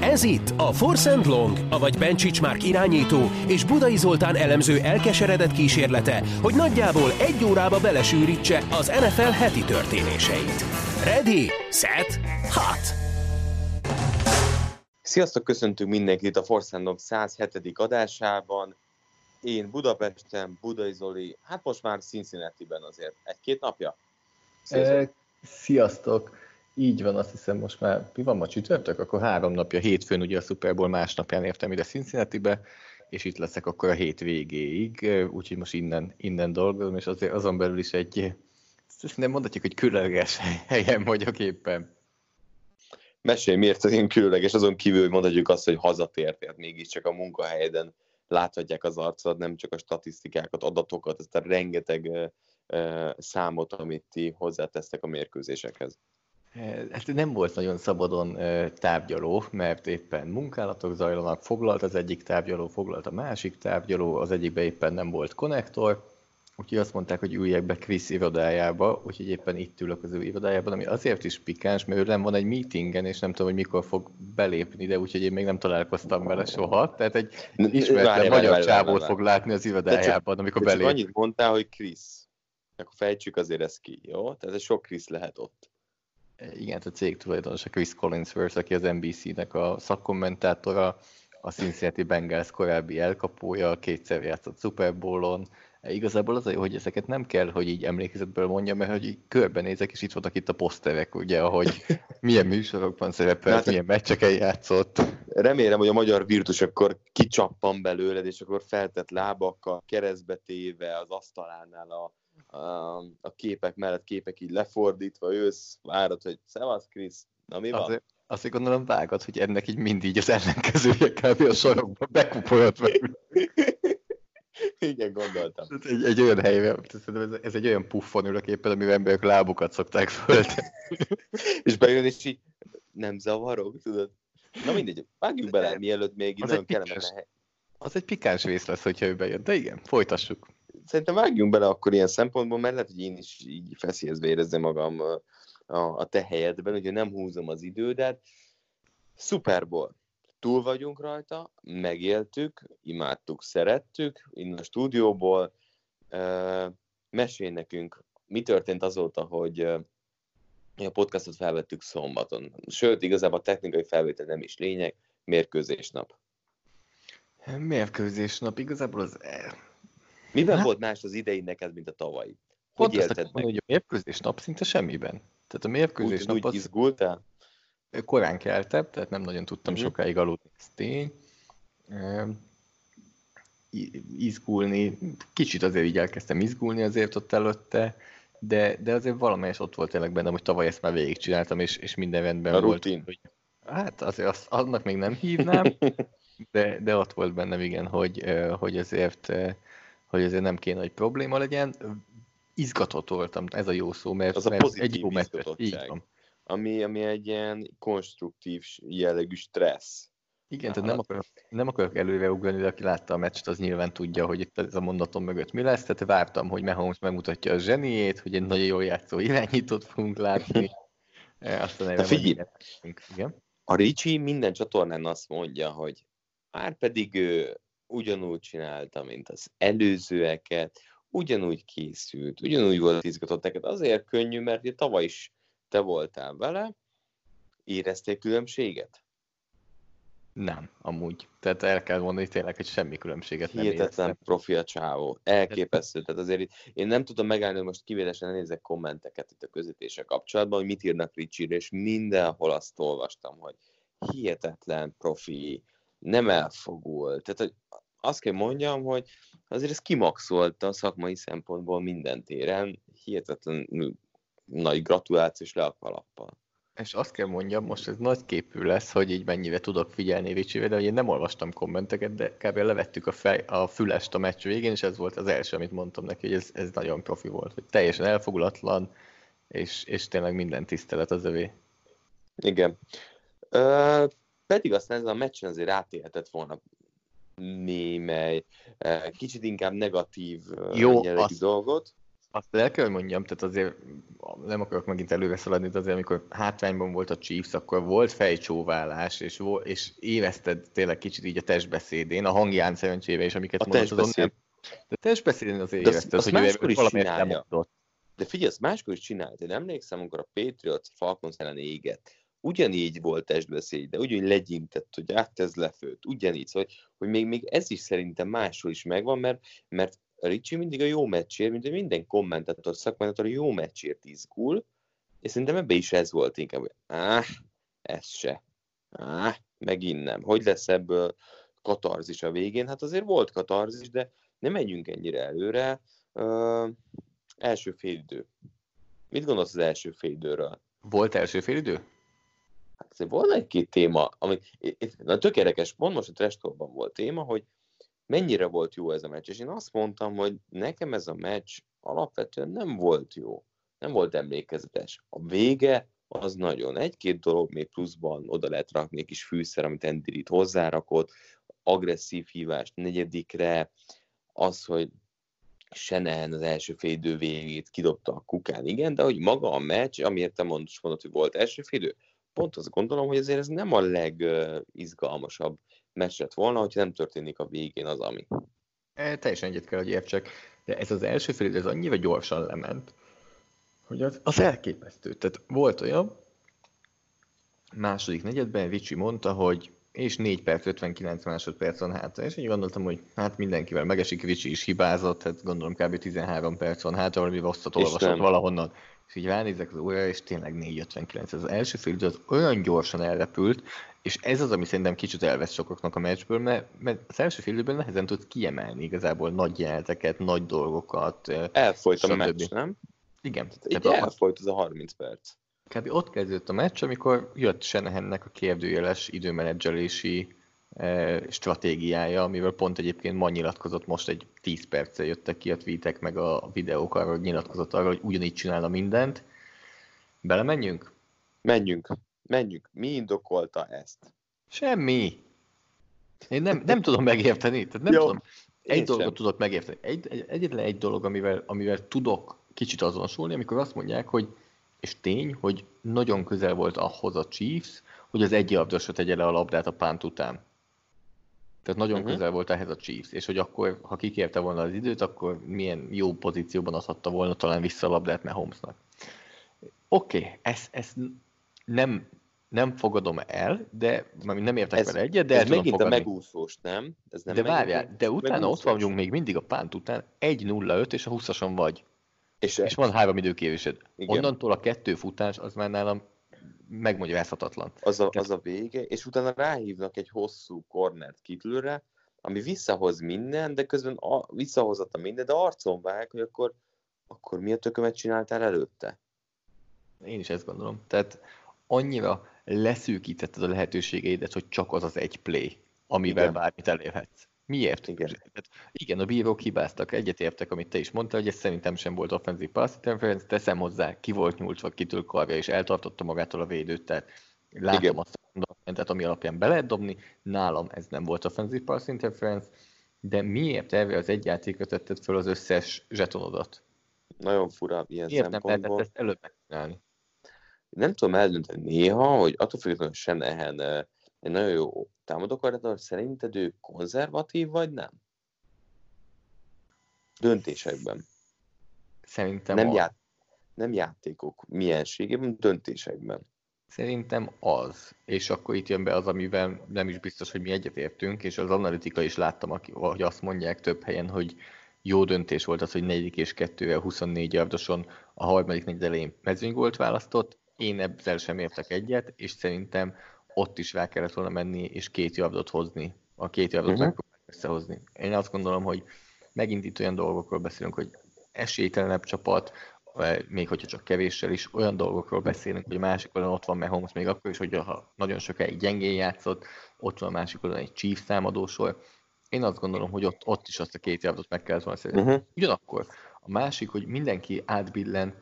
Ez itt a Force and Long, avagy Bencsics Márk irányító és Budai Zoltán elemző elkeseredett kísérlete, hogy nagyjából egy órába belesűrítse az NFL heti történéseit. Ready, set, hot! Sziasztok, köszöntünk mindenkit a Force and Long 107. adásában. Én Budapesten, Budai Zoli, hát most már Cincinnati-ben azért egy-két napja. Sziasztok. Sziasztok! Így van, azt hiszem most már, mi van ma csütörtök? Akkor három napja, hétfőn ugye a Super Bowl másnapján értem ide Cincinnati-be, és itt leszek akkor a hét végéig, úgyhogy most innen, innen dolgozom, és azért azon belül is egy, nem mondhatjuk, hogy különleges helyen vagyok éppen. Mesélj, miért ilyen különleges, azon kívül, hogy mondhatjuk azt, hogy hazatértél, mégiscsak a munkahelyeden láthatják az arcod, nem csak a statisztikákat, adatokat, ezt a rengeteg számot, amit ti hozzátesztek a mérkőzésekhez. Hát nem volt nagyon szabadon tárgyaló, mert éppen munkálatok zajlanak, foglalt az egyik tárgyaló, foglalt a másik tárgyaló, az egyikben éppen nem volt konnektor, úgyhogy azt mondták, hogy üljek be Chris irodájába, úgyhogy éppen itt ülök az ő irodájában, ami azért is pikáns, mert ő nem van egy meetingen, és nem tudom, hogy mikor fog belépni, de úgyhogy én még nem találkoztam vele soha. Tehát egy ismeretlen magyar csávót fog látni az irodájában, amikor belép. annyit mondtál, hogy Chris. Akkor fejtsük azért ezt ki, jó? Tehát ez sok Chris lehet ott igen, a cég tulajdonosa Chris Collinsworth, aki az NBC-nek a szakkommentátora, a Cincinnati Bengals korábbi elkapója, kétszer játszott Super Bowl-on. Igazából az a jó, hogy ezeket nem kell, hogy így emlékezetből mondjam, mert hogy így körbenézek, és itt vannak itt a poszterek, ugye, ahogy milyen műsorokban szerepelt, hát, milyen meccseken játszott. Remélem, hogy a magyar virtus akkor kicsappan belőled, és akkor feltett lábakkal, keresztbe téve az asztalánál a a képek mellett képek így lefordítva, ősz, várod, hogy szevasz Krisz, na mi van? Azért, azért gondolom vágod, hogy ennek így mindig az ellenkezője kb. a sorokban bekupolt meg. Igen, gondoltam. Egy, egy olyan helyben, ez, ez egy olyan puffon ülök éppen, amivel emberek lábukat szokták föltenni. és bejön, és így nem zavarok, tudod? Na mindegy, vágjuk bele, mielőtt még így nagyon kellemetlen hely. Az egy pikáns rész lesz, hogyha ő bejön, de igen, folytassuk szerintem vágjunk bele akkor ilyen szempontból, mert lehet, hogy én is így feszélyezve érezzem magam a, a te helyedben, ugye nem húzom az idődet. Super Bowl. Túl vagyunk rajta, megéltük, imádtuk, szerettük, innen a stúdióból. Mesélj nekünk, mi történt azóta, hogy a podcastot felvettük szombaton. Sőt, igazából a technikai felvétel nem is lényeg, mérkőzésnap. Mérkőzésnap, igazából az Miben hát? volt más az idei neked, mint a tavalyi? Hogy Pont élted meg? Mondani, hogy a mérkőzés nap szinte semmiben. Tehát a mérkőzés úgy, nap úgy az... izgultál? Korán keltem, tehát nem nagyon tudtam uh-huh. sokáig aludni, ez tény. Izgulni, kicsit azért így elkezdtem izgulni azért ott előtte, de, de azért valamelyes ott volt tényleg bennem, hogy tavaly ezt már végigcsináltam, és, és minden rendben a volt. Rutin. Hogy, hát azért azt, annak még nem hívnám, de, de ott volt bennem igen, hogy, hogy azért hogy ezért nem kéne, hogy probléma legyen. Izgatott voltam, ez a jó szó, mert, az a mert egy jó meccset, így van. Ami, ami egy ilyen konstruktív jellegű stressz. Igen, tehát nem akarok, nem akarok előre ugrani, de aki látta a meccset, az nyilván tudja, hogy itt ez a mondatom mögött mi lesz. Tehát vártam, hogy Mahomes megmutatja a zseniét, hogy egy nagyon jól játszó irányítót fogunk látni. Aztán De figyelj, igen? a Ricsi minden csatornán azt mondja, hogy már pedig ő ugyanúgy csinálta, mint az előzőeket, ugyanúgy készült, ugyanúgy volt izgatott neked. Azért könnyű, mert ugye tavaly is te voltál vele, érezték különbséget? Nem, amúgy. Tehát el kell mondani tényleg, hogy semmi különbséget nem Hihetetlen profi a csávó. Elképesztő. Tehát azért itt, én nem tudom megállni, hogy most kivételesen nézek kommenteket itt a közvetése kapcsolatban, hogy mit írnak Ricsire, és mindenhol azt olvastam, hogy hihetetlen profi, nem elfogult. Tehát, hogy azt kell mondjam, hogy azért ez kimaxolta a szakmai szempontból minden téren. Hihetetlen nagy gratulációs le a kalappal. És azt kell mondjam, most ez nagy képű lesz, hogy így mennyire tudok figyelni Ricsivel, de én nem olvastam kommenteket, de kb. levettük a, fej, a fülest a meccs végén, és ez volt az első, amit mondtam neki, hogy ez, ez nagyon profi volt, hogy teljesen elfogulatlan, és, és tényleg minden tisztelet az övé. Igen. Ö, pedig aztán ez a meccsen azért átélhetett volna némely, kicsit inkább negatív Jó, azt, dolgot. Azt el kell, hogy mondjam, tehát azért nem akarok megint előre szaladni, de azért amikor hátrányban volt a Chiefs, akkor volt fejcsóválás, és, vo- és érezted tényleg kicsit így a testbeszédén, a hangján szerencsére is, amiket A mondott azon. De testbeszédén azért De azt- érezted, azt hogy ő valamiért csinálja. lemondott. De figyelj, ezt máskor is csinált. Én emlékszem, amikor a Patriots Falcons ellen égett. Ugyanígy volt testbeszéd, de ugyanúgy legyintett, hogy hát ez lefőtt. Ugyanígy, szóval, hogy még, még ez is szerintem máshol is megvan, mert, mert Ricsi mindig a jó meccsért, mint hogy minden kommentátor, szakmentátor a jó meccsért izgul, és szerintem ebbe is ez volt inkább, hogy áh, ez se. Áh, megint nem. Hogy lesz ebből katarzis a végén? Hát azért volt katarzis, de nem menjünk ennyire előre. Ö, első félidő. Mit gondolsz az első félidőről? Volt első félidő? Hát azért volna egy-két téma, ami, na tök érdekes, pont most a Trestorban volt téma, hogy mennyire volt jó ez a meccs, és én azt mondtam, hogy nekem ez a meccs alapvetően nem volt jó, nem volt emlékezetes. A vége az nagyon. Egy-két dolog még pluszban oda lehet rakni, egy kis fűszer, amit Andy Reid hozzárakott, agresszív hívást negyedikre, az, hogy Senehen az első félidő végét kidobta a kukán, igen, de hogy maga a meccs, amiért te mondod, mondod hogy volt első félidő, pont azt gondolom, hogy azért ez nem a legizgalmasabb meccs lett volna, hogyha nem történik a végén az, ami. E, teljesen egyet kell, hogy értsek, de ez az első félidő, ez annyira gyorsan lement, hogy az, az elképesztő. Tehát volt olyan, második negyedben Ricsi mondta, hogy és 4 perc 59 másodperc van hátra, és így gondoltam, hogy hát mindenkivel megesik, Ricsi is hibázott, hát gondolom kb. 13 perc van hátra, valami rosszat olvasott valahonnan. És így ránézek az órára, és tényleg 4.59. Ez az első fél az olyan gyorsan elrepült, és ez az, ami szerintem kicsit elvesz sokaknak a meccsből, mert, mert az első fél időben nehezen tudsz kiemelni igazából nagy jeleneteket, nagy dolgokat. Elfolyt a meccs, nem? Igen, Így elfolyt az a 30 perc. kb. ott kezdődött a meccs, amikor jött Shanahannek a kérdőjeles időmenedzselési stratégiája, amivel pont egyébként ma nyilatkozott, most egy 10 perccel jöttek ki a tweetek, meg a videók arról, hogy nyilatkozott arról, hogy ugyanígy csinálna mindent. Belemenjünk? Menjünk, menjünk. Mi indokolta ezt? Semmi. Én nem, nem tudom megérteni. Tehát nem Jó, tudom. Egy dolgot sem. tudok megérteni. Egy, egy, egyetlen egy dolog, amivel, amivel tudok kicsit azonosulni, amikor azt mondják, hogy és tény, hogy nagyon közel volt ahhoz a Chiefs, hogy az egy labdasra tegye le a labdát a pánt után. Tehát nagyon Mhm. közel volt ehhez a Chiefs, és hogy akkor, ha kikérte volna az időt, akkor milyen jó pozícióban adhatta volna talán vissza a labdát Mahomesnak. Oké, okay, ezt, ezt nem, nem fogadom el, de nem értek Ez- vele egyet, de ez megint fogadni. a megúszós, nem? Ez nem de várjál, de utána ott megúszós? vagyunk még mindig a pánt után, 1-0-5 és a 20-ason vagy. És, És van három időkérésed. Igen. Onnantól a kettő futás az már nálam megmagyarázhatatlan. az a, az a vége, és utána ráhívnak egy hosszú cornert kitlőre, ami visszahoz minden, de közben a, visszahozatta minden, de arcon vág, hogy akkor, akkor mi a tökömet csináltál előtte? Én is ezt gondolom. Tehát annyira leszűkítetted a lehetőségeidet, hogy csak az az egy play, amivel Igen. bármit elérhetsz. Miért? Igen. Tehát igen, a bírók hibáztak, egyetértek, amit te is mondtál, hogy ez szerintem sem volt offenzív pass interference, teszem hozzá, ki volt nyújtva, kitől karja, és eltartotta magától a védőt, tehát látom Igen. azt a fundamentet, ami alapján be lehet dobni, nálam ez nem volt offenzív pass interference, de miért erre az egy játékra tetted fel az összes zsetonodat? Nagyon fura ilyen Miért nem lehetett ezt előbb megcsinálni? Nem tudom eldönteni néha, hogy attól függetlenül Senehen eh, egy nagyon jó támadókoordinátor, szerinted ő konzervatív, vagy nem? Döntésekben. Szerintem Nem, az. ját, nem játékok mienségében, döntésekben. Szerintem az. És akkor itt jön be az, amivel nem is biztos, hogy mi egyetértünk, és az analitika is láttam, aki- hogy azt mondják több helyen, hogy jó döntés volt az, hogy negyedik és kettővel 24 yardoson a harmadik negyed elején mezőnygolt választott. Én ezzel sem értek egyet, és szerintem ott is rá kellett volna menni, és két yardot hozni. A két Mhm. uh-huh. összehozni. Én azt gondolom, hogy megint itt olyan dolgokról beszélünk, hogy esélytelenebb csapat, még hogyha csak kevéssel is, olyan dolgokról beszélünk, hogy a másik oldalon ott van Mahomes, még akkor is, hogy ha nagyon sokáig gyengén játszott, ott van a másik oldalon egy Chiefs támadósor. Én azt gondolom, hogy ott, ott is azt a két yardot meg kellett volna szerezni. Uh-huh. Ugyanakkor a másik, hogy mindenki átbillen,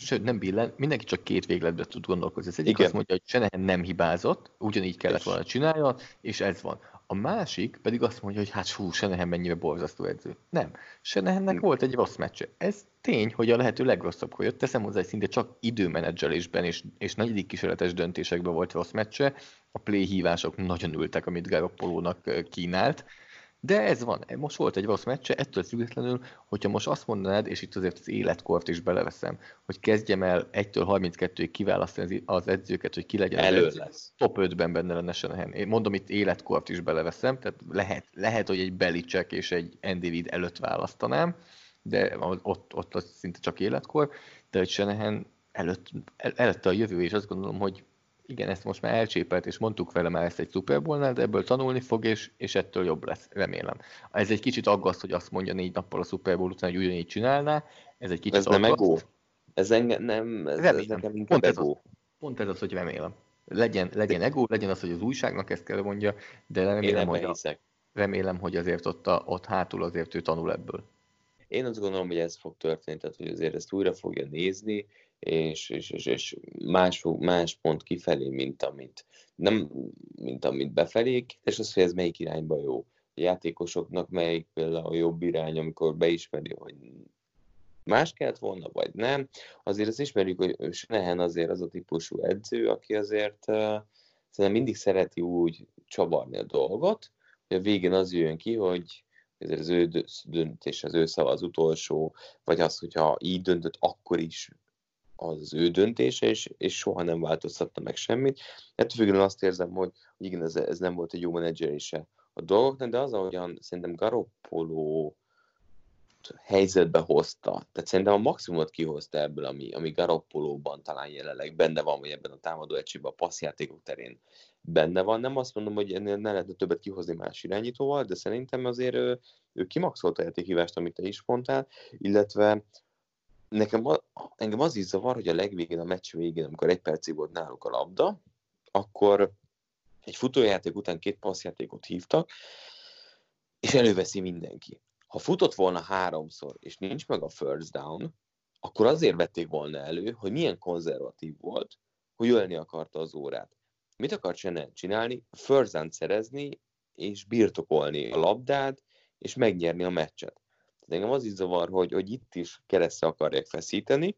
sőt nem billen, mindenki csak két végletbe tud gondolkozni. Az egyik Igen. azt mondja, hogy Senehen nem hibázott, ugyanígy kellett volna csinálja, és ez van. A másik pedig azt mondja, hogy hát hú, Senehen mennyire borzasztó edző. Nem. Senehennek hm. volt egy rossz meccse. Ez tény, hogy a lehető legrosszabb, hogy teszem hozzá, hogy szinte csak időmenedzselésben és, és negyedik kísérletes döntésekben volt rossz meccse. A play hívások nagyon ültek, amit Garoppolónak kínált, de ez van, most volt egy rossz meccse, ettől függetlenül, hogyha most azt mondanád, és itt azért az életkort is beleveszem, hogy kezdjem el 1-től 32-ig kiválasztani az edzőket, hogy ki legyen Elő az lesz. top 5-ben benne lenne Shanahan. Én mondom, itt életkort is beleveszem, tehát lehet, lehet hogy egy Belicek és egy Andy előtt választanám, de ott, ott az szinte csak életkor, de hogy Shanahan előtt, el, előtte a jövő, és azt gondolom, hogy igen, ezt most már elcsépelt, és mondtuk vele már ezt egy Super Bowl-nál, de ebből tanulni fog, és, és ettől jobb lesz, remélem. Ez egy kicsit aggaszt, hogy azt mondja négy nappal a Super Bowl után, hogy ugyanígy csinálná. Ez egy kicsit Ez aggaszt. nem ego? Ez engem nem, ez, remélem. ez nekem inkább pont ego. Ez az, pont ez az, hogy remélem. Legyen, legyen ego, legyen az, hogy az újságnak ezt kell mondja, de remélem, hogy, a, remélem, hogy azért ott, a, ott hátul azért ő tanul ebből. Én azt gondolom, hogy ez fog történni, tehát hogy azért ezt újra fogja nézni, és, és, és, és más, más pont kifelé, mint amit, nem, mint amit befelé, és az, hogy ez melyik irányba jó. A játékosoknak melyik például a jobb irány, amikor beismeri, hogy más kellett volna, vagy nem. Azért azt ismerjük, hogy Snehen azért az a típusú edző, aki azért uh, szerintem mindig szereti úgy csavarni a dolgot, hogy a végén az jön ki, hogy ez az ő döntés, az ő szava az utolsó, vagy az, hogyha így döntött, akkor is az ő döntése, és, és soha nem változtatta meg semmit. Ettől függően azt érzem, hogy, hogy igen, ez, ez nem volt egy jó menedzserése a dolgoknak, de az, ahogyan szerintem Garoppolo helyzetbe hozta. Tehát szerintem a maximumot kihozta ebből, ami, ami Garoppolóban talán jelenleg benne van, vagy ebben a támadó egységben, a passzjátékok terén benne van. Nem azt mondom, hogy ennél ne lehetne többet kihozni más irányítóval, de szerintem azért ő, ő kimaxolta a játékhívást, amit te is mondtál, illetve nekem a, engem az is zavar, hogy a legvégén, a meccs végén, amikor egy percig volt náluk a labda, akkor egy futójáték után két passzjátékot hívtak, és előveszi mindenki. Ha futott volna háromszor, és nincs meg a first down, akkor azért vették volna elő, hogy milyen konzervatív volt, hogy ölni akarta az órát. Mit akart csinálni? First down szerezni, és birtokolni a labdát, és megnyerni a meccset. Engem az is zavar, hogy, hogy itt is keresztre akarják feszíteni,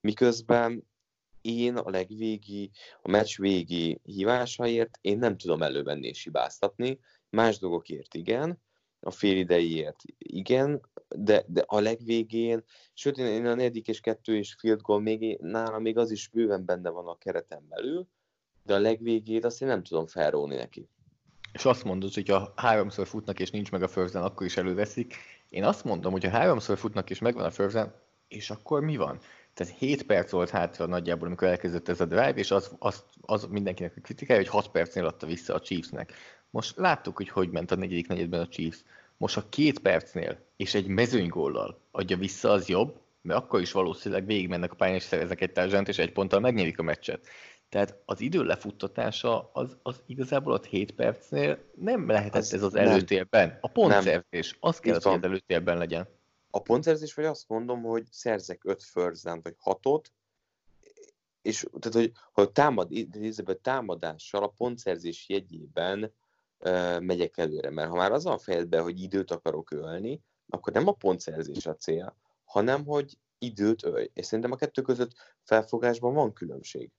miközben én a legvégi, a meccs végi hívásaért én nem tudom elővenni és hibáztatni, más dolgokért igen, a félideiért igen, de, de a legvégén, sőt én a negyedik és kettő és field goal még, nálam még az is bőven benne van a kereten belül, de a legvégét azt én nem tudom felróni neki. És azt mondod, hogy ha háromszor futnak és nincs meg a first akkor is előveszik. Én azt mondom, hogy ha háromszor futnak és megvan a first és akkor mi van? Tehát 7 perc volt hátra nagyjából, amikor elkezdett ez a drive, és az, az, az mindenkinek a kritikája, hogy 6 percnél adta vissza a Chiefsnek. Most láttuk, hogy hogy ment a negyedik negyedben a Chiefs. Most a két percnél és egy mezőnygóllal adja vissza, az jobb, mert akkor is valószínűleg végigmennek a pályán és szereznek egy társadalmat, és egy ponttal megnyerik a meccset. Tehát az idő lefuttatása az, az igazából ott 7 percnél nem lehetett az ez az nem. előtérben. A pontszerzés, az kell, hogy az előtérben legyen. A pontszerzés, vagy azt mondom, hogy szerzek 5 first vagy 6 és tehát, hogy, hogy támad, támadással a pontszerzés jegyében uh, megyek előre. Mert ha már az a fejedben, hogy időt akarok ölni, akkor nem a pontszerzés a cél, hanem hogy időt ölj. És szerintem a kettő között felfogásban van különbség.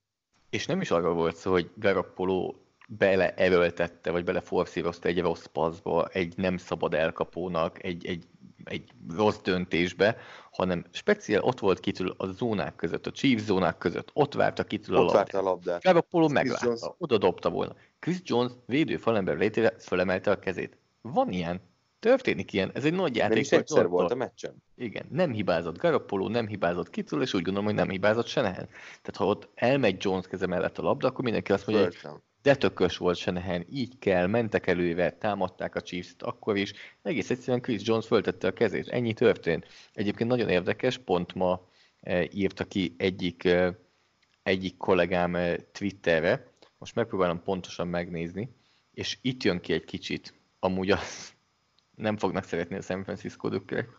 És nem is arra volt szó, hogy Garappolo beleerőltette, vagy beleforszírozta egy rossz paszba, egy nem szabad elkapónak, egy, egy, egy rossz döntésbe, hanem speciál ott volt kitül a zónák között, a Chiefs zónák között, ott várta kitül a labdát. a labdát. Garappolo meglátta, oda dobta volna. Chris Jones védő falember létére fölemelte a kezét. Van ilyen, Történik ilyen, ez egy nagy játék. Nem is egyszer volt a meccsen. Igen, nem hibázott Garoppolo, nem hibázott Kittul, és úgy gondolom, hogy nem hibázott Senehen. Tehát ha ott elmegy Jones keze mellett a labda, akkor mindenki azt mondja, hogy de tökös volt Senehen, így kell, mentek előve, támadták a chiefs akkor is. Egész egyszerűen Chris Jones föltette a kezét, ennyi történt. Egyébként nagyon érdekes, pont ma e, írta ki egyik, e, egyik kollégám e, Twitterre, most megpróbálom pontosan megnézni, és itt jön ki egy kicsit amúgy az, nem fognak szeretni a San Francisco dökkörek.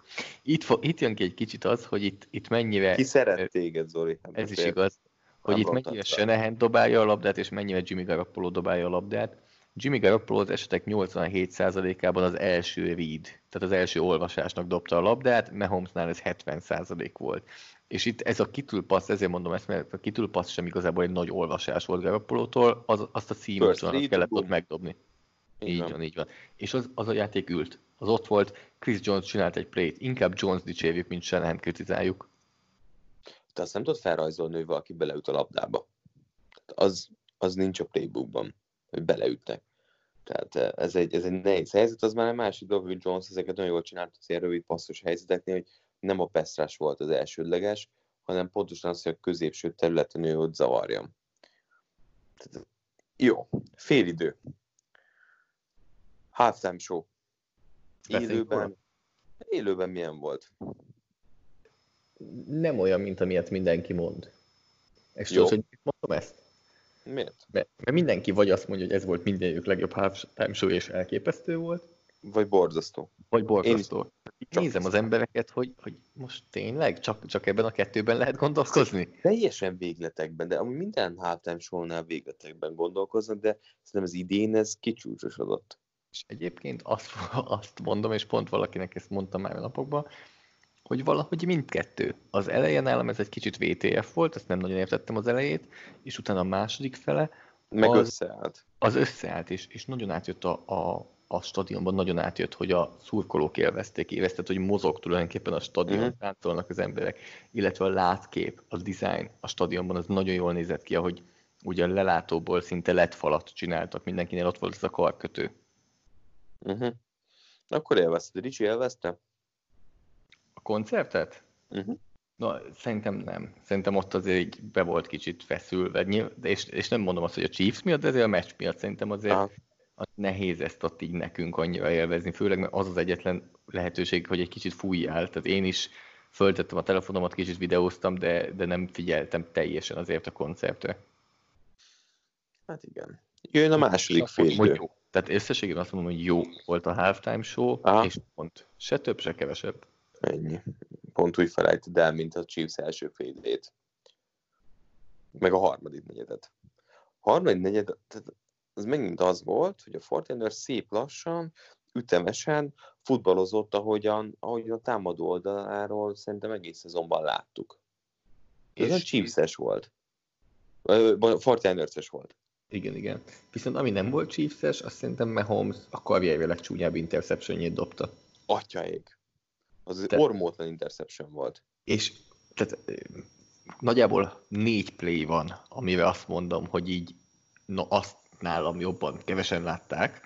Itt, fo- itt jön ki egy kicsit az, hogy itt, itt mennyire... Ki szeret téged, Zoli? Nem ez is igaz. Hogy itt mennyire Senehen dobálja a labdát, és mennyire Jimmy Garoppolo dobálja a labdát. Jimmy Garoppolo az esetek 87%-ában az első read, tehát az első olvasásnak dobta a labdát, Mahomesnál ez 70% volt. És itt ez a kitülpassz, ezért mondom ezt, mert a kitülpassz sem igazából egy nagy olvasás volt Garoppolótól, az, azt a címot kellett ott megdobni. Így, van, így van. És az, az a játék ült. Az ott volt, Chris Jones csinált egy play Inkább Jones dicsérjük, mint Shanahan kritizáljuk. Te azt nem tudod felrajzolni, hogy valaki beleüt a labdába. Az, az nincs a playbookban, hogy beleütnek. Tehát eh, ez egy, ez egy nehéz helyzet, az már egy másik dolog, hogy Jones ezeket nagyon jól csinált az ilyen rövid passzos helyzeteknél, hogy nem a pesztrás volt az elsődleges, hanem pontosan az, hogy a középső területen ő ott zavarjam. Tehát, jó, félidő. Halftime show. Élőben, élőben milyen volt? Nem olyan, mint amilyet mindenki mond. És tudod, hogy mondom ezt? Miért? Mert, mert mindenki vagy azt mondja, hogy ez volt mindenjük legjobb halftime show, és elképesztő volt. Vagy borzasztó. Vagy borzasztó. Én nézem az embereket, hogy, hogy most tényleg csak, csak ebben a kettőben lehet gondolkozni? Teljesen végletekben, de ami minden halftime show-nál végletekben gondolkoznak, de szerintem az idén ez kicsúcsosodott. És egyébként azt, azt mondom, és pont valakinek ezt mondtam már a napokban, hogy valahogy mindkettő. Az eleje nálam ez egy kicsit VTF volt, ezt nem nagyon értettem az elejét, és utána a második fele meg az, összeállt. Az összeállt, és, és nagyon átjött a, a, a stadionban, nagyon átjött, hogy a szurkolók élvezték, élvezték, hogy mozog tulajdonképpen a stadion, uh-huh. táncolnak az emberek, illetve a látkép, a design a stadionban, az nagyon jól nézett ki, ahogy ugye a lelátóból szinte lett falat csináltak, mindenkinél ott volt ez a karkötő. Uh-huh. Akkor élvezted, Ricsi élvezte? A koncertet? Uh-huh. Na, szerintem nem. Szerintem ott azért így be volt kicsit feszülve, és, és nem mondom azt, hogy a Chiefs miatt, de azért a meccs miatt szerintem azért Aha. nehéz ezt ott így nekünk annyira élvezni, főleg mert az az egyetlen lehetőség, hogy egy kicsit fújjál. Tehát én is föltettem a telefonomat, kicsit videóztam, de, de nem figyeltem teljesen azért a koncertre. Hát igen. Jön a második fél idő. Tehát összességében azt mondom, hogy jó volt a halftime show, Aha. és pont. Se több, se kevesebb. Ennyi. Pont úgy felejted el, mint a Chiefs első félét. Meg a harmadik negyedet. A harmadik negyed, tehát az megint az volt, hogy a Fortnite szép lassan, ütemesen futballozott, ahogyan, ahogyan a támadó oldaláról szerintem egész szezonban láttuk. Ez és a Chiefs-es volt. Fortnite volt. Igen, igen. Viszont ami nem volt Chiefs-es, azt szerintem Mahomes a karrierje legcsúnyább interceptionjét dobta. Atyaég. Az Te... ormótlan interception volt. És tehát nagyjából négy play van, amivel azt mondom, hogy így no, azt nálam jobban kevesen látták,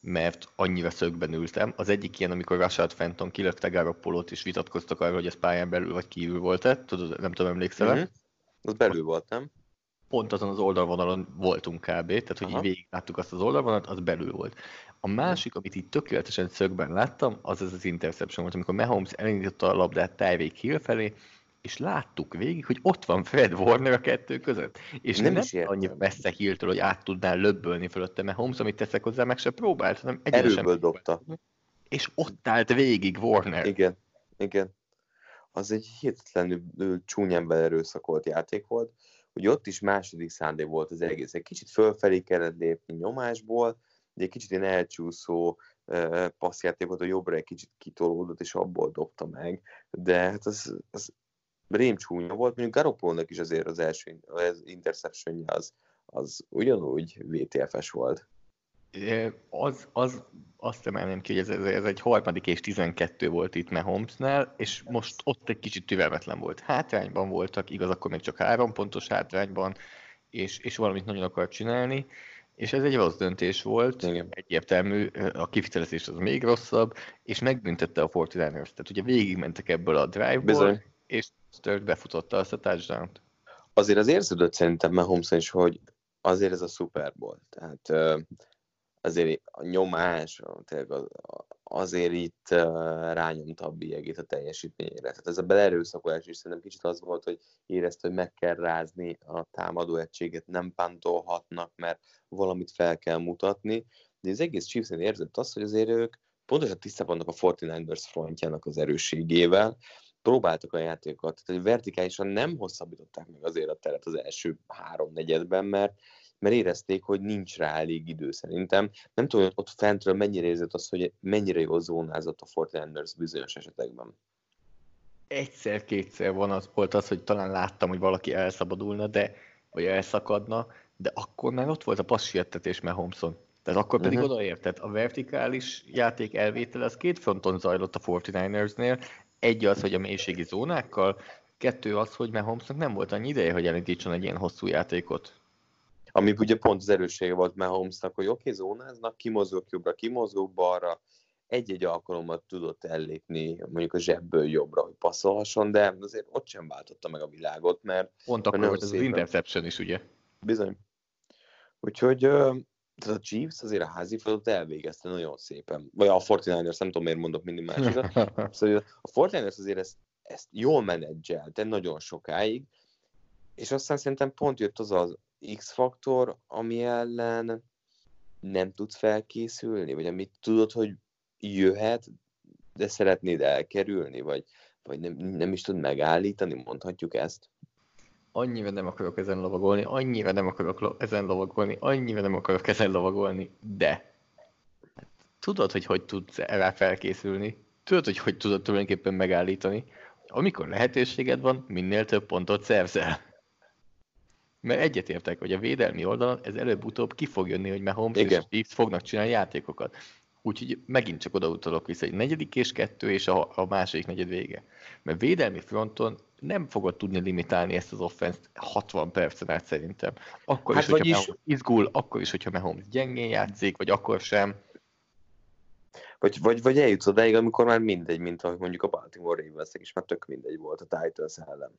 mert annyira szögben ültem. Az egyik ilyen, amikor Rashad Fenton kilökte Garoppolót, és vitatkoztak arról, hogy ez pályán belül vagy kívül volt-e. Tudod, nem tudom, emlékszel mm-hmm. Az belül volt, nem? Pont azon az oldalvonalon voltunk kb. Tehát, hogy Aha. így végig láttuk azt az oldalvonalat, az belül volt. A másik, amit itt tökéletesen szögben láttam, az az az interception volt, amikor Mahomes elindította a labdát Tyreek Hill felé, és láttuk végig, hogy ott van Fred Warner a kettő között. És nem, nem is annyira messze Hilltől, hogy át tudnál löbbölni fölötte, mert Holmes, amit teszek hozzá, meg se próbált, hanem Erőből dobta. És ott állt végig Warner. Igen, igen. Az egy hihetetlenül csúnyán belerőszakolt játék volt hogy ott is második szándék volt az egész. Egy kicsit fölfelé kellett lépni nyomásból, de egy kicsit ilyen elcsúszó passzjáték volt, a jobbra egy kicsit kitolódott, és abból dobta meg, de hát az, az rém volt, mondjuk Garoppolnak is azért az első az interception az, az ugyanúgy VTF-es volt. Az, az, azt emelném ki, hogy ez, ez egy harmadik és 12 volt itt Mahomesnál, és most ott egy kicsit türelmetlen volt. Hátrányban voltak, igaz, akkor még csak három pontos hátrányban, és, és valamit nagyon akart csinálni, és ez egy rossz döntés volt, Igen. egyértelmű, a kivitelezés az még rosszabb, és megbüntette a 49ers. Tehát ugye végigmentek ebből a drive-ból, Bizony. és Sturt befutotta azt a touchdown-t. Azért az érződött szerintem Mahomes is, hogy azért ez a Super Bowl. Tehát azért a nyomás, tényleg azért itt rányomta a biegét a teljesítményére. Tehát ez a belerőszakolás is szerintem kicsit az volt, hogy érezte, hogy meg kell rázni a támadó egységet, nem pántolhatnak, mert valamit fel kell mutatni. De az egész chiefs érzett azt, hogy azért ők pontosan tisztában vannak a 49ers frontjának az erősségével, próbáltak a játékokat, tehát vertikálisan nem hosszabbították meg azért a teret az első három negyedben, mert mert érezték, hogy nincs rá elég idő szerintem. Nem tudom, hogy ott fentről mennyire érzett az, hogy mennyire jól zónázott a Fortlanders bizonyos esetekben. Egyszer-kétszer van az, volt az, hogy talán láttam, hogy valaki elszabadulna, de, vagy elszakadna, de akkor már ott volt a passiettetés Mahomson. Tehát akkor pedig uh-huh. odaértett. A vertikális játék elvétel az két fronton zajlott a 49ersnél. Egy az, hogy a mélységi zónákkal, kettő az, hogy Mahomesnak nem volt annyi ideje, hogy elindítson egy ilyen hosszú játékot. Ami ugye pont az erőssége volt Mahomesnak, hogy oké, okay, zónáznak, kimozgok jobbra, kimozgok balra, egy-egy alkalommal tudott ellépni mondjuk a zsebből jobbra, hogy passzolhasson, de azért ott sem váltotta meg a világot, mert... Pont akkor volt ez az interception is, ugye? Bizony. Úgyhogy tehát a Chiefs azért a házi feladatot elvégezte nagyon szépen. Vagy a 49ers, nem tudom miért mondok mindig másikat. szóval a 49ers azért ezt, ezt jól menedzselte nagyon sokáig, és aztán szerintem pont jött az az X-faktor, ami ellen nem tudsz felkészülni, vagy amit tudod, hogy jöhet, de szeretnéd elkerülni, vagy, vagy nem, nem is tud megállítani, mondhatjuk ezt? Annyira nem akarok ezen lovagolni, annyira nem akarok ezen lovagolni, annyira nem akarok ezen lovagolni, de. Tudod, hogy hogy tudsz erre felkészülni, tudod, hogy hogy tudod tulajdonképpen megállítani, amikor lehetőséged van, minél több pontot szerzel. Mert egyetértek, hogy a védelmi oldalon ez előbb-utóbb ki fog jönni, hogy Mahomes Igen. és Chiefs fognak csinálni játékokat. Úgyhogy megint csak oda utalok vissza, egy negyedik és kettő, és a, a második negyed vége. Mert védelmi fronton nem fogod tudni limitálni ezt az offenszt 60 percen át szerintem. Akkor hát is, hogyha is... izgul, akkor is, hogyha Mahomes gyengén játszik, vagy akkor sem. Vagy, vagy, vagy eljutsz odáig, amikor már mindegy, mint ahogy mondjuk a Baltimore ravens is már tök mindegy volt a Titans ellen.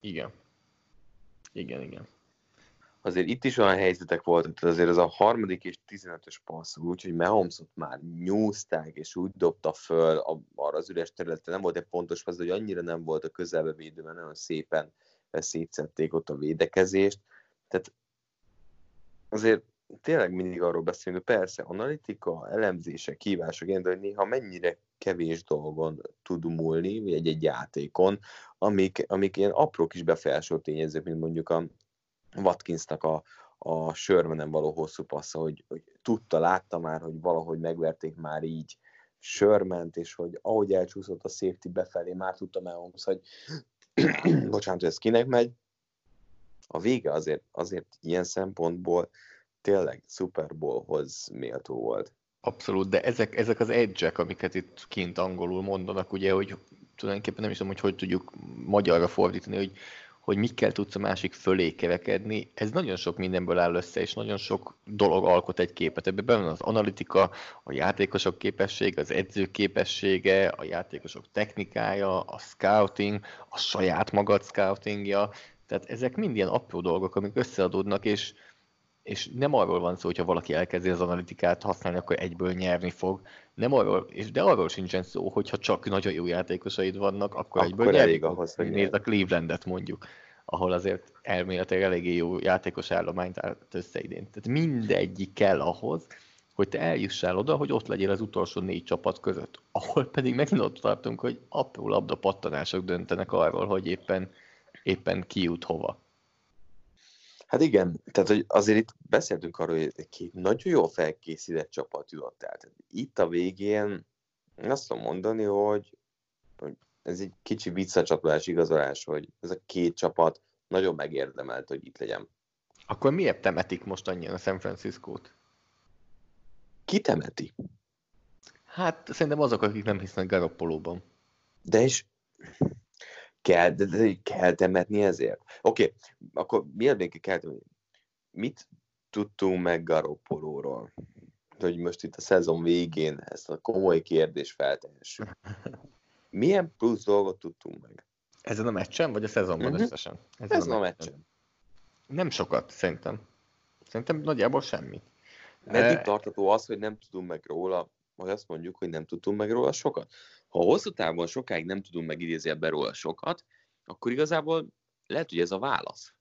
Igen. Igen, igen azért itt is olyan helyzetek voltak, tehát azért ez a harmadik és 15-ös passz, úgyhogy Mahomesot már nyúzták, és úgy dobta föl a, arra az üres területre, nem volt egy pontos passz, hogy annyira nem volt a közelbe védő, mert nagyon szépen szétszették ott a védekezést. Tehát azért tényleg mindig arról beszélünk, hogy persze analitika, elemzések, kívások, de hogy néha mennyire kevés dolgon tud múlni, egy-egy játékon, amik, amik ilyen apró kis befolyásol tényezők, mint mondjuk a, Watkinsnak a, a sörmenen való hosszú passza, hogy, hogy tudta, látta már, hogy valahogy megverték már így sörment, és hogy ahogy elcsúszott a safety befelé, már tudta Mahomes, hogy bocsánat, hogy ez kinek megy. A vége azért, azért ilyen szempontból tényleg Super Bowlhoz méltó volt. Abszolút, de ezek, ezek az edge amiket itt kint angolul mondanak, ugye, hogy tulajdonképpen nem is tudom, hogy hogy tudjuk magyarra fordítani, hogy hogy mikkel tudsz a másik fölé kevekedni, ez nagyon sok mindenből áll össze, és nagyon sok dolog alkot egy képet. Ebben benne az analitika, a játékosok képessége, az edzők képessége, a játékosok technikája, a scouting, a saját magad scoutingja, tehát ezek mind ilyen apró dolgok, amik összeadódnak, és, és nem arról van szó, hogyha valaki elkezdi az analitikát használni, akkor egyből nyerni fog. Nem arról, és de arról sincsen szó, hogyha csak nagyon jó játékosaid vannak, akkor, akkor egyből elég ahhoz, hogy Nézd a Clevelandet mondjuk, ahol azért elméletileg eléggé jó játékos állományt állt össze idén. Tehát mindegyik kell ahhoz, hogy te eljussál oda, hogy ott legyél az utolsó négy csapat között. Ahol pedig megint ott tartunk, hogy apró labda pattanások döntenek arról, hogy éppen, éppen ki jut hova. Hát igen, tehát hogy azért itt beszéltünk arról, hogy két nagyon jó felkészített csapat jutott el. Tehát itt a végén azt tudom mondani, hogy, hogy ez egy kicsi visszacsatolás igazolás, hogy ez a két csapat nagyon megérdemelt, hogy itt legyen. Akkor miért temetik most annyian a San Francisco-t? Ki temeti? Hát szerintem azok, akik nem hisznek Garoppolóban. De is kell, de, de kell temetni ezért? Oké, okay, akkor miért még kell temetni? Mit tudtunk meg Garoppolóról? Hogy most itt a szezon végén ezt a komoly kérdést feltehessük. Milyen plusz dolgot tudtunk meg? Ezen a meccsen, vagy a szezonban uh-huh. összesen? Ezen, Ezen a, meccsen. a meccsen. Nem sokat, szerintem. Szerintem nagyjából semmit. Meddig e... tartató az, hogy nem tudunk meg róla, vagy azt mondjuk, hogy nem tudtunk meg róla sokat? Ha hosszú távon sokáig nem tudunk megidézni ebben róla sokat, akkor igazából lehet, hogy ez a válasz.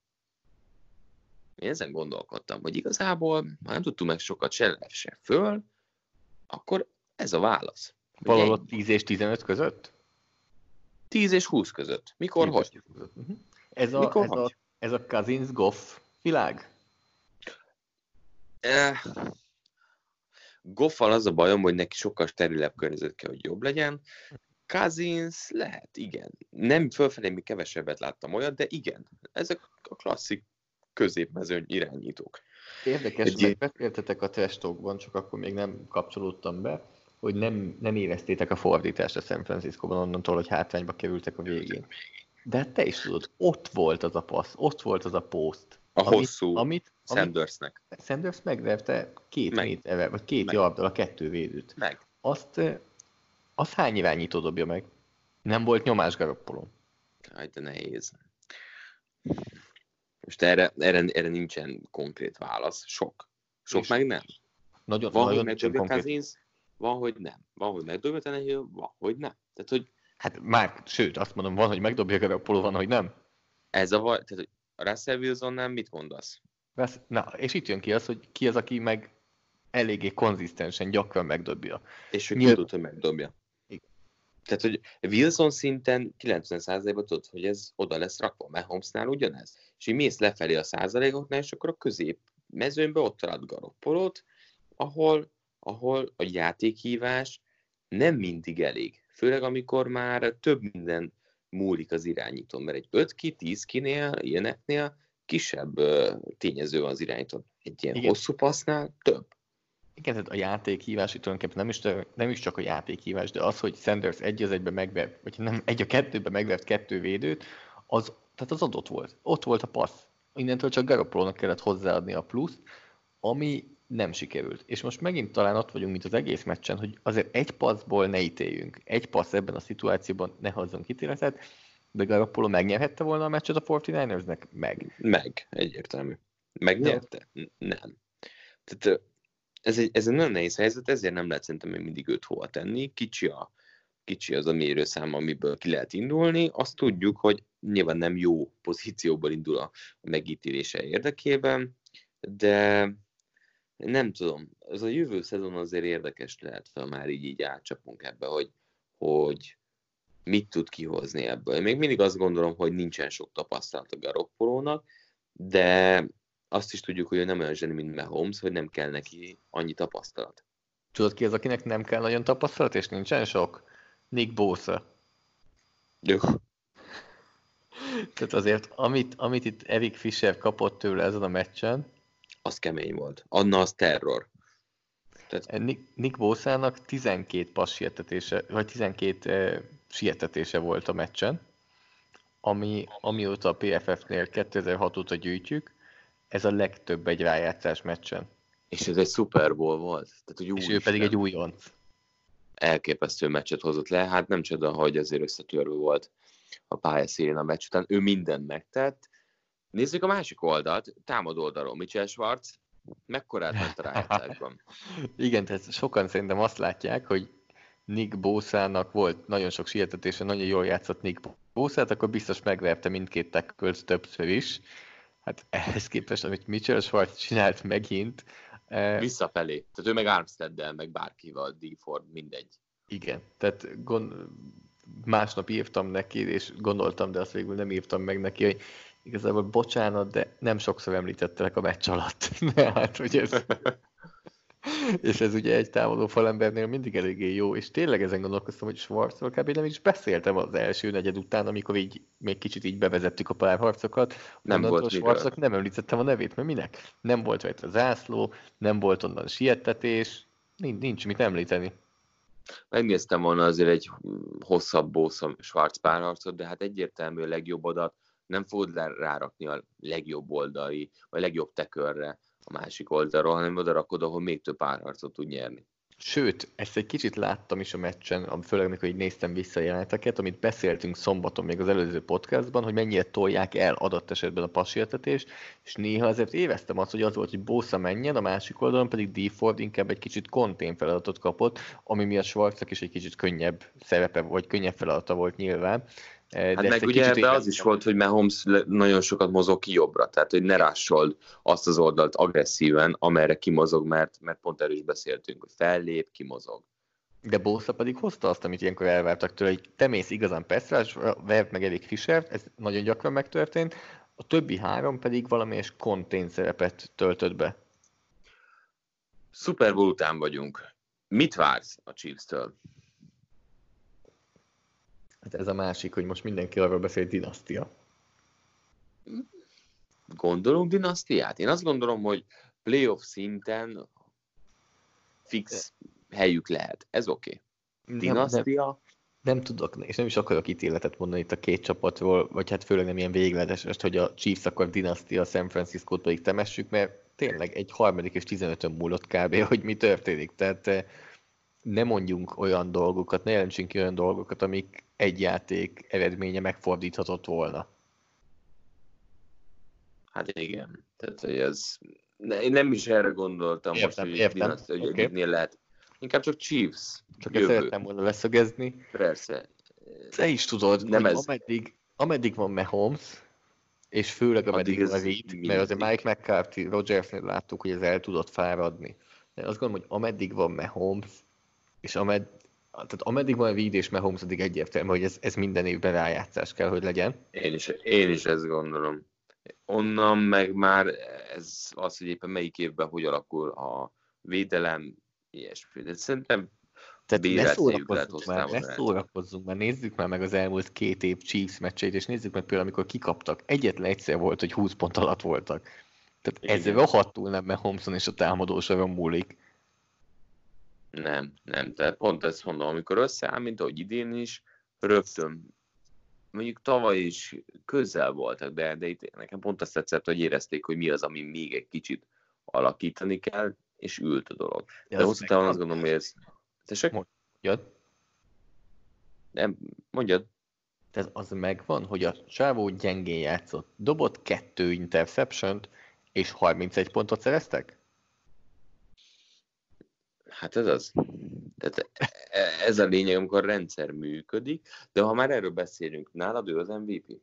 Én ezen gondolkodtam, hogy igazából, ha nem tudtunk meg sokat se le, se föl, akkor ez a válasz. Valahol 10 és 15 között? 10 és 20 között. Mikor, hogy? Uh-huh. Ez, a, Mikor, ez, hogy? a, ez a Cousins Goff világ? Eh, Goffal az a bajom, hogy neki sokkal sterilebb környezet kell, hogy jobb legyen. Cousins lehet, igen. Nem fölfelé még kevesebbet láttam olyat, de igen. Ezek a klasszik középmezőny irányítók. Érdekes, Egy... hogy beszéltetek a testokban, csak akkor még nem kapcsolódtam be, hogy nem, nem éreztétek a fordítást a San Francisco-ban onnantól, hogy hátrányba kerültek a végén. De hát te is tudod, ott volt az a passz, ott volt az a poszt. A amit, hosszú amit, Sandersnek. Sanders megverte két meg. méterrel, vagy két meg. yarddal a kettő védőt. Meg. Azt, azt hány irányító dobja meg? Nem volt nyomás Garoppolon. Aj, de nehéz. Most erre, erre, erre nincsen konkrét válasz. Sok. Sok És meg nem. Nagyon, van, nagyon hogy megdobja van, hogy nem. Van, hogy megdobja Tenehill, van, hogy nem. Tehát, hogy... Hát már, sőt, azt mondom, van, hogy megdobja Garoppolo, van, hogy nem. Ez a vaj, tehát, hogy Russell Wilsonnál mit mondasz? Na, és itt jön ki az, hogy ki az, aki meg eléggé konzisztensen, gyakran megdobja. És hogy Nyilv... tudod, hogy megdobja. Igen. Tehát, hogy Wilson szinten 90%-ban tudod, hogy ez oda lesz rakva, mert Holmesnál ugyanez. És így mész lefelé a százalékoknál, és akkor a közép mezőnyben ott találod Garoppolót, ahol, ahol a játékhívás nem mindig elég. Főleg amikor már több minden múlik az irányítón, mert egy 5 ki, 10 kinél, ilyeneknél kisebb tényező az irányítón. Egy ilyen Igen. hosszú passznál több. Igen, tehát a játékhívás itt tulajdonképpen nem is, nem is csak a játékhívás, de az, hogy Sanders egy az egybe megvert, vagy nem egy a kettőbe megvert kettő védőt, az, tehát az adott volt. Ott volt a passz. Innentől csak Garoppolónak kellett hozzáadni a pluszt, ami nem sikerült. És most megint talán ott vagyunk, mint az egész meccsen, hogy azért egy passzból ne ítéljünk. Egy passz ebben a szituációban ne hozzon kitéletet, de Garoppolo megnyerhette volna a meccset a 49ersnek? Meg. Meg, egyértelmű. Megnyerte? Nem. Tehát ez egy, ez egy nagyon nehéz helyzet, ezért nem lehet szerintem még mindig őt hova tenni. Kicsi, a, kicsi az a mérőszám, amiből ki lehet indulni. Azt tudjuk, hogy nyilván nem jó pozícióból indul a megítélése érdekében, de nem tudom, az a jövő szezon azért érdekes lehet, ha már így, így átcsapunk ebbe, hogy, hogy mit tud kihozni ebből. Én még mindig azt gondolom, hogy nincsen sok tapasztalat a Garoppolónak, de azt is tudjuk, hogy ő nem olyan zseni, mint Mahomes, hogy nem kell neki annyi tapasztalat. Tudod ki az, akinek nem kell nagyon tapasztalat, és nincsen sok? Nick Bosa. Tehát azért, amit, amit itt Erik Fischer kapott tőle ezen a meccsen, az kemény volt. Anna az terror. Tehát... Nick, Nick Bosának 12 passz sietetése, vagy 12 uh, sietetése volt a meccsen, ami, amióta a PFF-nél 2006 óta gyűjtjük, ez a legtöbb egy rájátszás meccsen. És ez egy Super Bowl volt. Tehát, hogy És ő pedig egy újonc. Elképesztő meccset hozott le, hát nem csoda, hogy azért összetörő volt a pályaszélén a meccs után. Ő mindent megtett, Nézzük a másik oldalt, támadó oldalon Mitchell Schwartz, mekkorát ment a rájátszásban? Igen, tehát sokan szerintem azt látják, hogy Nick Bószának volt nagyon sok sietetése, nagyon jól játszott Nick Bószát, akkor biztos megverte mindkét tackles többször is. Hát ehhez képest, amit Mitchell Schwartz csinált megint... Eh, Visszafelé. Tehát ő meg Armstead-del, meg bárkival, D. Ford, mindegy. Igen, tehát gond... másnap írtam neki, és gondoltam, de azt végül nem írtam meg neki, hogy igazából bocsánat, de nem sokszor említettelek a meccs alatt. hát, hogy ez... és ez ugye egy támadó falembernél mindig eléggé jó, és tényleg ezen gondolkoztam, hogy Schwarzról kb. nem is beszéltem az első negyed után, amikor így még kicsit így bevezettük a párharcokat. Nem volt Schwarznak nem említettem a nevét, mert minek? Nem volt rajta zászló, nem volt onnan siettetés, nincs, nincs mit említeni. Megnéztem volna azért egy hosszabb Bószom Schwarz párharcot, de hát egyértelmű a legjobb adat, nem fogod rárakni a legjobb oldali, vagy legjobb tekörre a másik oldalról, hanem oda rakod, ahol még több párharcot tud nyerni. Sőt, ezt egy kicsit láttam is a meccsen, főleg amikor így néztem vissza a jeleneteket, amit beszéltünk szombaton még az előző podcastban, hogy mennyire tolják el adott esetben a passértetést, és néha azért éveztem azt, hogy az volt, hogy Bosa menjen, a másik oldalon pedig D. Ford inkább egy kicsit kontén feladatot kapott, ami miatt Schwarznak is egy kicsit könnyebb szerepe, vagy könnyebb feladata volt nyilván, hát meg ugye ebbe az is volt, hogy Mahomes nagyon sokat mozog ki jobbra, tehát hogy ne rássold azt az oldalt agresszíven, amerre kimozog, mert, mert pont erről is beszéltünk, hogy fellép, kimozog. De Bosa pedig hozta azt, amit ilyenkor elvártak tőle, hogy te mész igazán Pestrás, vert meg Erik Fischer, ez nagyon gyakran megtörtént, a többi három pedig valamelyes kontén szerepet töltött be. Super Bowl után vagyunk. Mit vársz a Chiefs-től? Hát ez a másik, hogy most mindenki arról beszél, dinasztia. Gondolunk dinasztiát? Én azt gondolom, hogy playoff szinten fix helyük lehet. Ez oké. Okay. Dinasztia? Nem, nem, nem tudok, és nem is akarok ítéletet mondani itt a két csapatról, vagy hát főleg nem ilyen végletes, hogy a Chiefs akkor dinasztia, San Francisco-t pedig temessük, mert tényleg egy harmadik és 15-ön múlott kb., hogy mi történik. Tehát eh, ne mondjunk olyan dolgokat, ne jelentsünk ki olyan dolgokat, amik egy játék eredménye megfordíthatott volna. Hát igen. Tehát, hogy ez... Ne, én nem is erre gondoltam értem, most, hogy, értem. Dinaszt, hogy okay. lehet. Inkább csak Chiefs. Csak ezt szerettem volna leszögezni. Persze. Te is tudod, nem ez... ameddig, ameddig van Mahomes, és főleg ameddig van Reed, mert azért Mike McCarthy, Rogersnél láttuk, hogy ez el tudott fáradni. De azt gondolom, hogy ameddig van Mahomes, és amed, tehát ameddig van Reed és Mahomes, addig egyértelmű, hogy ez, ez minden évben rájátszás kell, hogy legyen. Én is, én is ezt gondolom. Onnan meg már ez az, hogy éppen melyik évben hogy alakul a védelem, ilyesmi. De szerintem tehát ne szórakozzunk, már, ne szórakozzunk már, nézzük már meg az elmúlt két év Chiefs meccseit, és nézzük meg például, amikor kikaptak. Egyetlen egyszer volt, hogy 20 pont alatt voltak. Tehát Igen. ez rohadtul nem, mert Homson és a támadósoron múlik. Nem, nem. Tehát pont ezt mondom, amikor összeáll, mint ahogy idén is, rögtön mondjuk tavaly is közel voltak, de, de itt nekem pont azt tetszett, hogy érezték, hogy mi az, ami még egy kicsit alakítani kell, és ült a dolog. De, de hosszú távon azt gondolom, hogy ez... Tessék? Mondjad. Nem, mondjad. Tehát az megvan, hogy a csávó gyengén játszott. Dobott kettő interception és 31 pontot szereztek? Hát ez az. Tehát e, ez a lényeg, amikor a rendszer működik, de ha már erről beszélünk, nálad ő az MVP?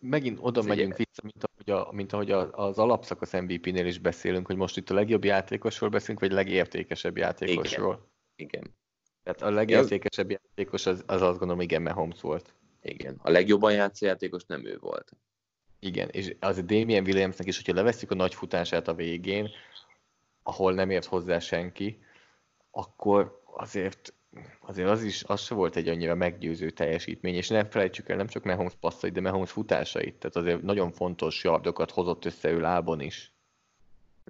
Megint oda Figyelj. megyünk vissza, mint ahogy, a, mint ahogy az alapszakasz MVP-nél is beszélünk, hogy most itt a legjobb játékosról beszélünk, vagy a legértékesebb játékosról. Igen. igen. Tehát a legértékesebb játékos az, az azt gondolom, igen, Mahomes volt. Igen. A legjobban játszó játékos nem ő volt. Igen, és az a Damien Williamsnek is, hogyha leveszik a nagy futását a végén, ahol nem ért hozzá senki, akkor azért, azért az is az se volt egy annyira meggyőző teljesítmény, és nem felejtsük el nem csak Mahomes passzait, de Mahomes futásait, tehát azért nagyon fontos yardokat hozott össze ő lábon is.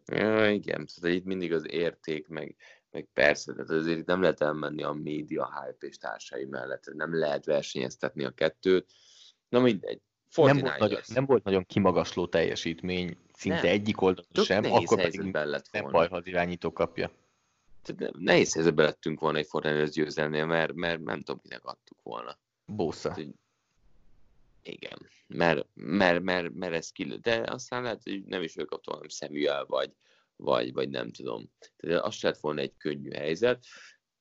Ja, igen, szóval itt mindig az érték, meg, meg persze, tehát azért nem lehet elmenni a média hype és társai mellett, nem lehet versenyeztetni a kettőt. Na mindegy, nem volt, nagyon, nem volt nagyon kimagasló teljesítmény, szinte nem. egyik oldalon sem, akkor pedig nem baj, ha az irányító kapja. Tehát nehéz helyzetbe lettünk volna egy Fortiners győzelnél, mert, mert nem tudom, kinek adtuk volna. Bósza. igen, mert, mert, mert, mert ez ki, de aztán lehet, hogy nem is ő kapta, hanem Samuel, vagy, vagy, vagy nem tudom. Tehát az lett volna egy könnyű helyzet.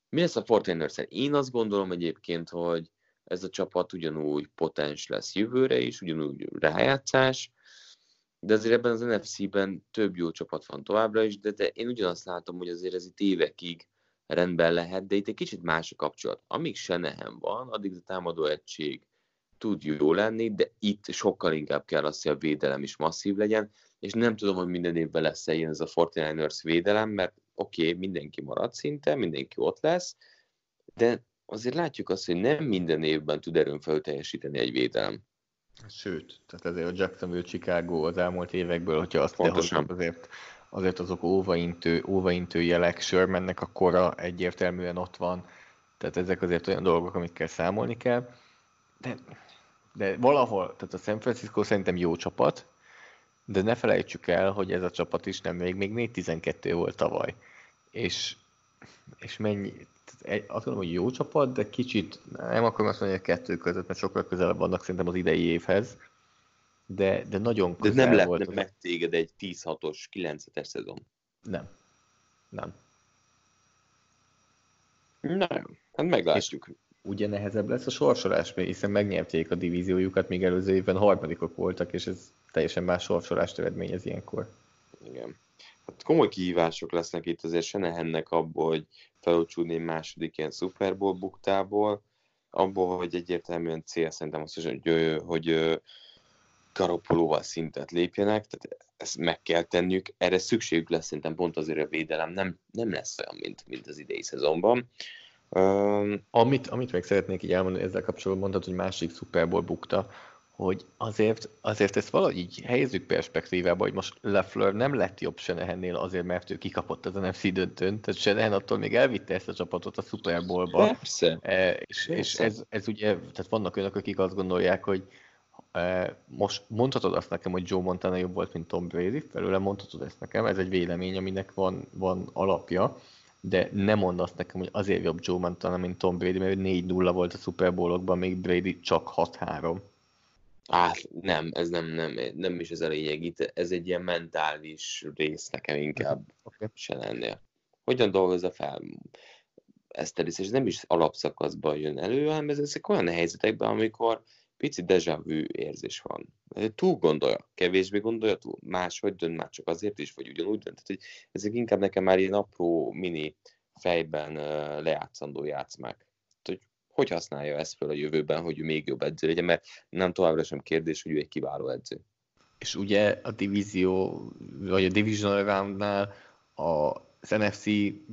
Mi lesz a Fortiners Én azt gondolom egyébként, hogy ez a csapat ugyanúgy potens lesz jövőre is, ugyanúgy rájátszás, de azért ebben az NFC-ben több jó csapat van továbbra is, de, de én ugyanazt látom, hogy azért ez itt évekig rendben lehet, de itt egy kicsit más a kapcsolat. Amíg nehem van, addig a támadó egység tud jó lenni, de itt sokkal inkább kell az, hogy a védelem is masszív legyen, és nem tudom, hogy minden évben lesz -e ilyen ez a 49ers védelem, mert oké, okay, mindenki marad szinte, mindenki ott lesz, de azért látjuk azt, hogy nem minden évben tud erőn fel teljesíteni egy védelem. Sőt, tehát ezért a Jacksonville Chicago az elmúlt évekből, hogyha azt Pontosan. azért, azért azok óvaintő, óvaintő jelek, Shermannek a kora egyértelműen ott van, tehát ezek azért olyan dolgok, amikkel számolni kell, de, de valahol, tehát a San Francisco szerintem jó csapat, de ne felejtsük el, hogy ez a csapat is nem még, még 4-12 volt tavaly. És, és mennyi, egy, azt gondolom, hogy jó csapat, de kicsit, nem akarom azt mondani, hogy a kettő között, mert sokkal közelebb vannak szerintem az idei évhez, de, de nagyon közel De nem lehetne volt meg téged egy 10-6-os, 9-es szezon. Nem. Nem. Nem, hát meglátjuk. És ugye nehezebb lesz a sorsolás, hiszen megnyerték a divíziójukat, még előző évben harmadikok voltak, és ez teljesen más sorsolást eredményez ilyenkor. Igen. Hát komoly kihívások lesznek itt, azért se nehennek abból, hogy felúcsúdni egy második ilyen Super Bowl buktából, abból, hogy egyértelműen cél szerintem az, hogy, hogy, Garoppolóval szintet lépjenek, tehát ezt meg kell tenniük, erre szükségük lesz szerintem pont azért a védelem nem, nem lesz olyan, mint, mint az idei szezonban. Um, amit, amit még szeretnék így elmondani, ezzel kapcsolatban mondtad, hogy másik Super Bowl bukta, hogy azért, azért ezt valahogy így helyezzük perspektívába, hogy most Lefleur nem lett jobb Senehennél azért, mert ő kikapott az NFC döntőn, tehát Senehen attól még elvitte ezt a csapatot a Super Bowl-ba. Persze. E, és, Persze. és ez, ez ugye, tehát vannak önök, akik azt gondolják, hogy e, most mondhatod azt nekem, hogy Joe Montana jobb volt, mint Tom Brady, felőle mondhatod ezt nekem, ez egy vélemény, aminek van, van alapja, de nem mondd azt nekem, hogy azért jobb Joe Montana, mint Tom Brady, mert 4-0 volt a Super Bowl-okban, még Brady csak 6-3. Hát nem, ez nem, nem, nem is ez a lényeg. Itt ez egy ilyen mentális rész nekem inkább okay. se lennél. Hogyan dolgozza fel ezt és nem is alapszakaszban jön elő, hanem ez, ezek olyan helyzetekben, amikor pici deja vu érzés van. Túl gondolja, kevésbé gondolja, túl máshogy dönt, már csak azért is, vagy ugyanúgy dönt. Tehát, hogy ezek inkább nekem már ilyen apró, mini fejben lejátszandó játszmák hogy használja ezt fel a jövőben, hogy ő még jobb edző legyen, mert nem továbbra sem kérdés, hogy ő egy kiváló edző. És ugye a divízió, vagy a Division Roundnál az NFC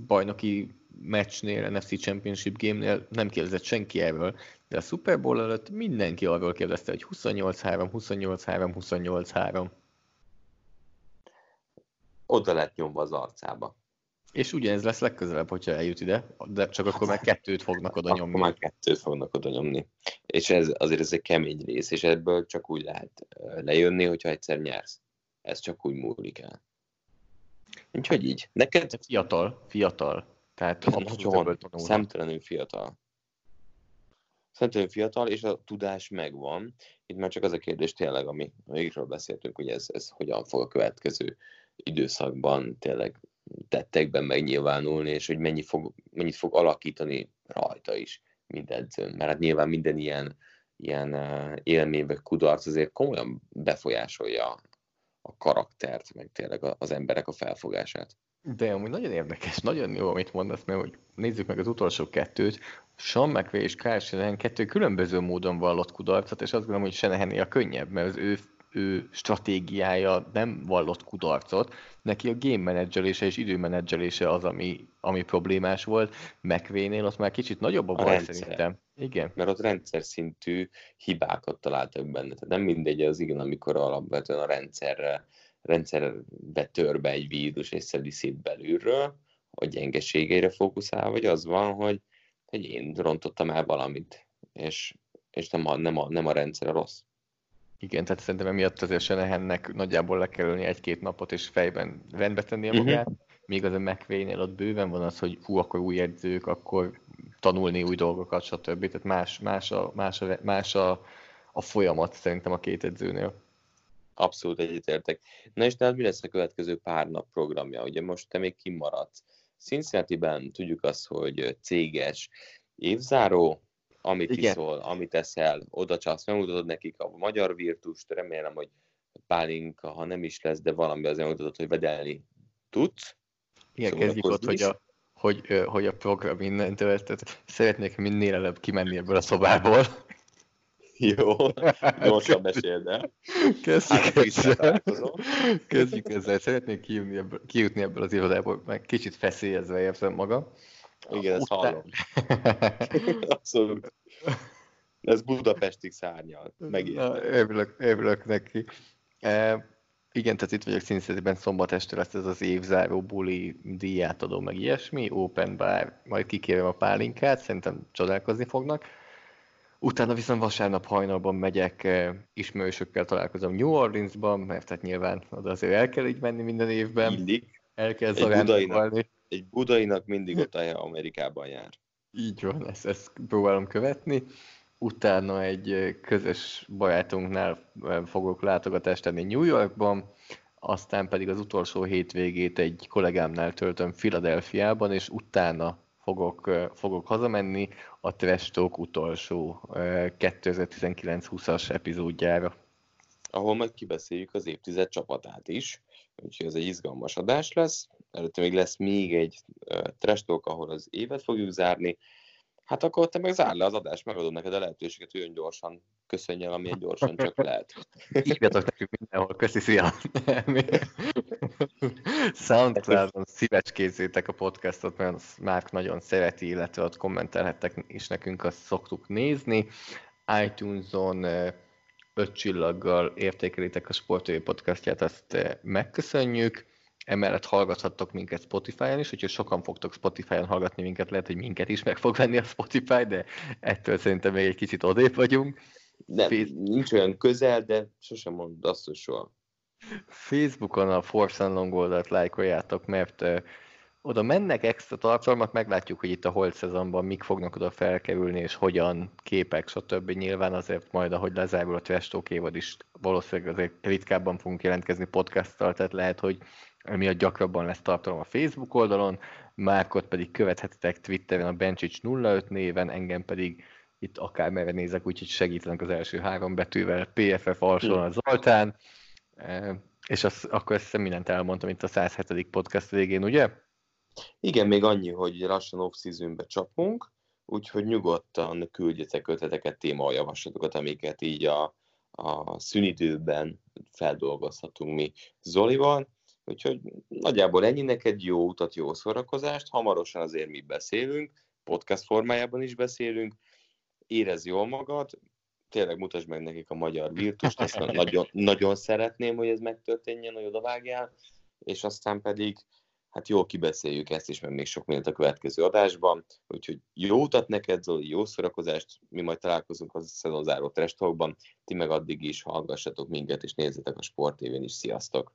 bajnoki meccsnél, NFC Championship game-nél nem kérdezett senki erről, de a Super Bowl előtt mindenki arról kérdezte, hogy 28-3, 28-3, 28-3. Oda lett nyomva az arcába. És ugyanez lesz legközelebb, hogyha eljut ide, de csak akkor már kettőt fognak oda nyomni. Akkor már kettőt fognak oda nyomni. És ez azért ez egy kemény rész, és ebből csak úgy lehet lejönni, hogyha egyszer nyersz. Ez csak úgy múlik el. Úgyhogy így. Neked... Fiatal, fiatal. Tehát nagyon szemtelenül fiatal. Szemtelenül fiatal, és a tudás megvan. Itt már csak az a kérdés tényleg, ami, amikről beszéltünk, hogy ez, ez hogyan fog a következő időszakban tényleg tettekben megnyilvánulni, és hogy mennyi fog, mennyit fog alakítani rajta is, edzőn. Mert hát nyilván minden ilyen, ilyen élmény vagy kudarc azért komolyan befolyásolja a karaktert, meg tényleg az emberek a felfogását. De amúgy nagyon érdekes, nagyon jó, amit mondasz, mert hogy nézzük meg az utolsó kettőt, Sean McVay és Kyle Shanahan kettő különböző módon vallott kudarcot, és azt gondolom, hogy Shanahan a könnyebb, mert az ő ő stratégiája nem vallott kudarcot, neki a game menedzselése és időmenedzselése az, ami, ami problémás volt. McVay-nél ott már kicsit nagyobb a, a baj rendszer. szerintem. Igen. Mert ott rendszer szintű hibákat találtak benne. Tehát nem mindegy az igen, amikor alapvetően a rendszerre, rendszerbe tör be egy vírus és szedi szét belülről, a gyengeségeire fókuszál, vagy az van, hogy, hogy én rontottam el valamit, és, és nem, a, nem, a, nem a rendszer a rossz. Igen, tehát szerintem emiatt azért Senehennek nagyjából le kell egy-két napot, és fejben rendbe tenni uh-huh. magát, míg az a McVay-nél ott bőven van az, hogy hú, akkor új edzők, akkor tanulni új dolgokat, stb. Tehát más, más, a, más, a, más a, a folyamat szerintem a két edzőnél. Abszolút egyetértek. Na és tehát mi lesz a következő pár nap programja? Ugye most te még kimaradsz. Cincinnati-ben tudjuk azt, hogy céges évzáró, amit Igen. iszol, amit eszel, oda csász, megmutatod nekik a magyar virtust, remélem, hogy pálinka, ha nem is lesz, de valami azért megmutatod, hogy vedelni tudsz. Igen, szóval kezdjük ott, hogy a, hogy, hogy a program innentől, tehát szeretnék minél előbb kimenni ebből a szobából. Jó, gyorsan meséld el. Kezdjük hát, ezzel. Kezdjük ezzel. Szeretnék kijutni ebből, kijutni ebből az irodából, meg kicsit feszélyezve érzem magam. Igen, ezt hallom. Abszolút. Ez Budapestig szárnyal. Megint. Örülök, örülök neki. E, igen, tehát itt vagyok színszedében szombat este lesz ez az évzáró buli díját adó, meg ilyesmi, open bar, majd kikérem a pálinkát, szerintem csodálkozni fognak. Utána viszont vasárnap hajnalban megyek, e, ismerősökkel találkozom New Orleansban, mert hát nyilván oda azért el kell így menni minden évben. Mindig. El kell zarándolni egy budainak mindig ott a Amerikában jár. Így van, ezt, ezt próbálom követni. Utána egy közös barátunknál fogok látogatást tenni New Yorkban, aztán pedig az utolsó hétvégét egy kollégámnál töltöm Filadelfiában, és utána fogok, fogok hazamenni a Trash Talk utolsó 2019-20-as epizódjára. Ahol majd kibeszéljük az évtized csapatát is, úgyhogy ez egy izgalmas adás lesz előtte még lesz még egy uh, trash talk, ahol az évet fogjuk zárni, Hát akkor te meg zárd le az adást, megadom neked a lehetőséget, hogy olyan gyorsan köszönjél, amilyen gyorsan csak lehet. Írjatok nekünk mindenhol, köszi, szia! Soundcloud-on szívecskézzétek a podcastot, mert Márk nagyon szereti, illetve ott kommentelhettek is nekünk, azt szoktuk nézni. iTunes-on öt csillaggal értékelitek a Sportői podcastját, azt megköszönjük Emellett hallgathattok minket Spotify-on is, úgyhogy sokan fogtok Spotify-on hallgatni minket, lehet, hogy minket is meg fog venni a Spotify, de ettől szerintem még egy kicsit odébb vagyunk. Nem, Fész... nincs olyan közel, de sosem mondod azt, hogy soha. Facebookon a Force and Long oldalt lájkoljátok, mert uh, oda mennek extra tartalmak, meglátjuk, hogy itt a holt szezonban mik fognak oda felkerülni, és hogyan, képek, stb. Nyilván azért majd, ahogy lezárul a Trash Talk évad is, valószínűleg azért ritkábban fogunk jelentkezni podcasttal, tehát lehet, hogy miatt gyakrabban lesz tartalom a Facebook oldalon, Márkot pedig követhetitek Twitteren a Bencsics 05 néven, engem pedig itt akár merre nézek, úgyhogy segítenek az első három betűvel, PFF alsóan a Zoltán, e, és az, akkor ezt mindent elmondtam itt a 107. podcast végén, ugye? Igen, még annyi, hogy lassan off csapunk, úgyhogy nyugodtan küldjetek ötleteket, témajavaslatokat, amiket így a, a szünidőben feldolgozhatunk mi Zolival, Úgyhogy nagyjából ennyi neked jó utat, jó szórakozást. Hamarosan azért mi beszélünk, podcast formájában is beszélünk. Érez jól magad, tényleg mutasd meg nekik a magyar virtust, ezt nagyon, nagyon szeretném, hogy ez megtörténjen, hogy odavágjál, és aztán pedig hát jól kibeszéljük ezt is, mert még sok mindent a következő adásban, úgyhogy jó utat neked, Zoli, jó szórakozást, mi majd találkozunk a szezonzáró trestalkban, ti meg addig is hallgassatok minket, és nézzetek a Sport is, sziasztok!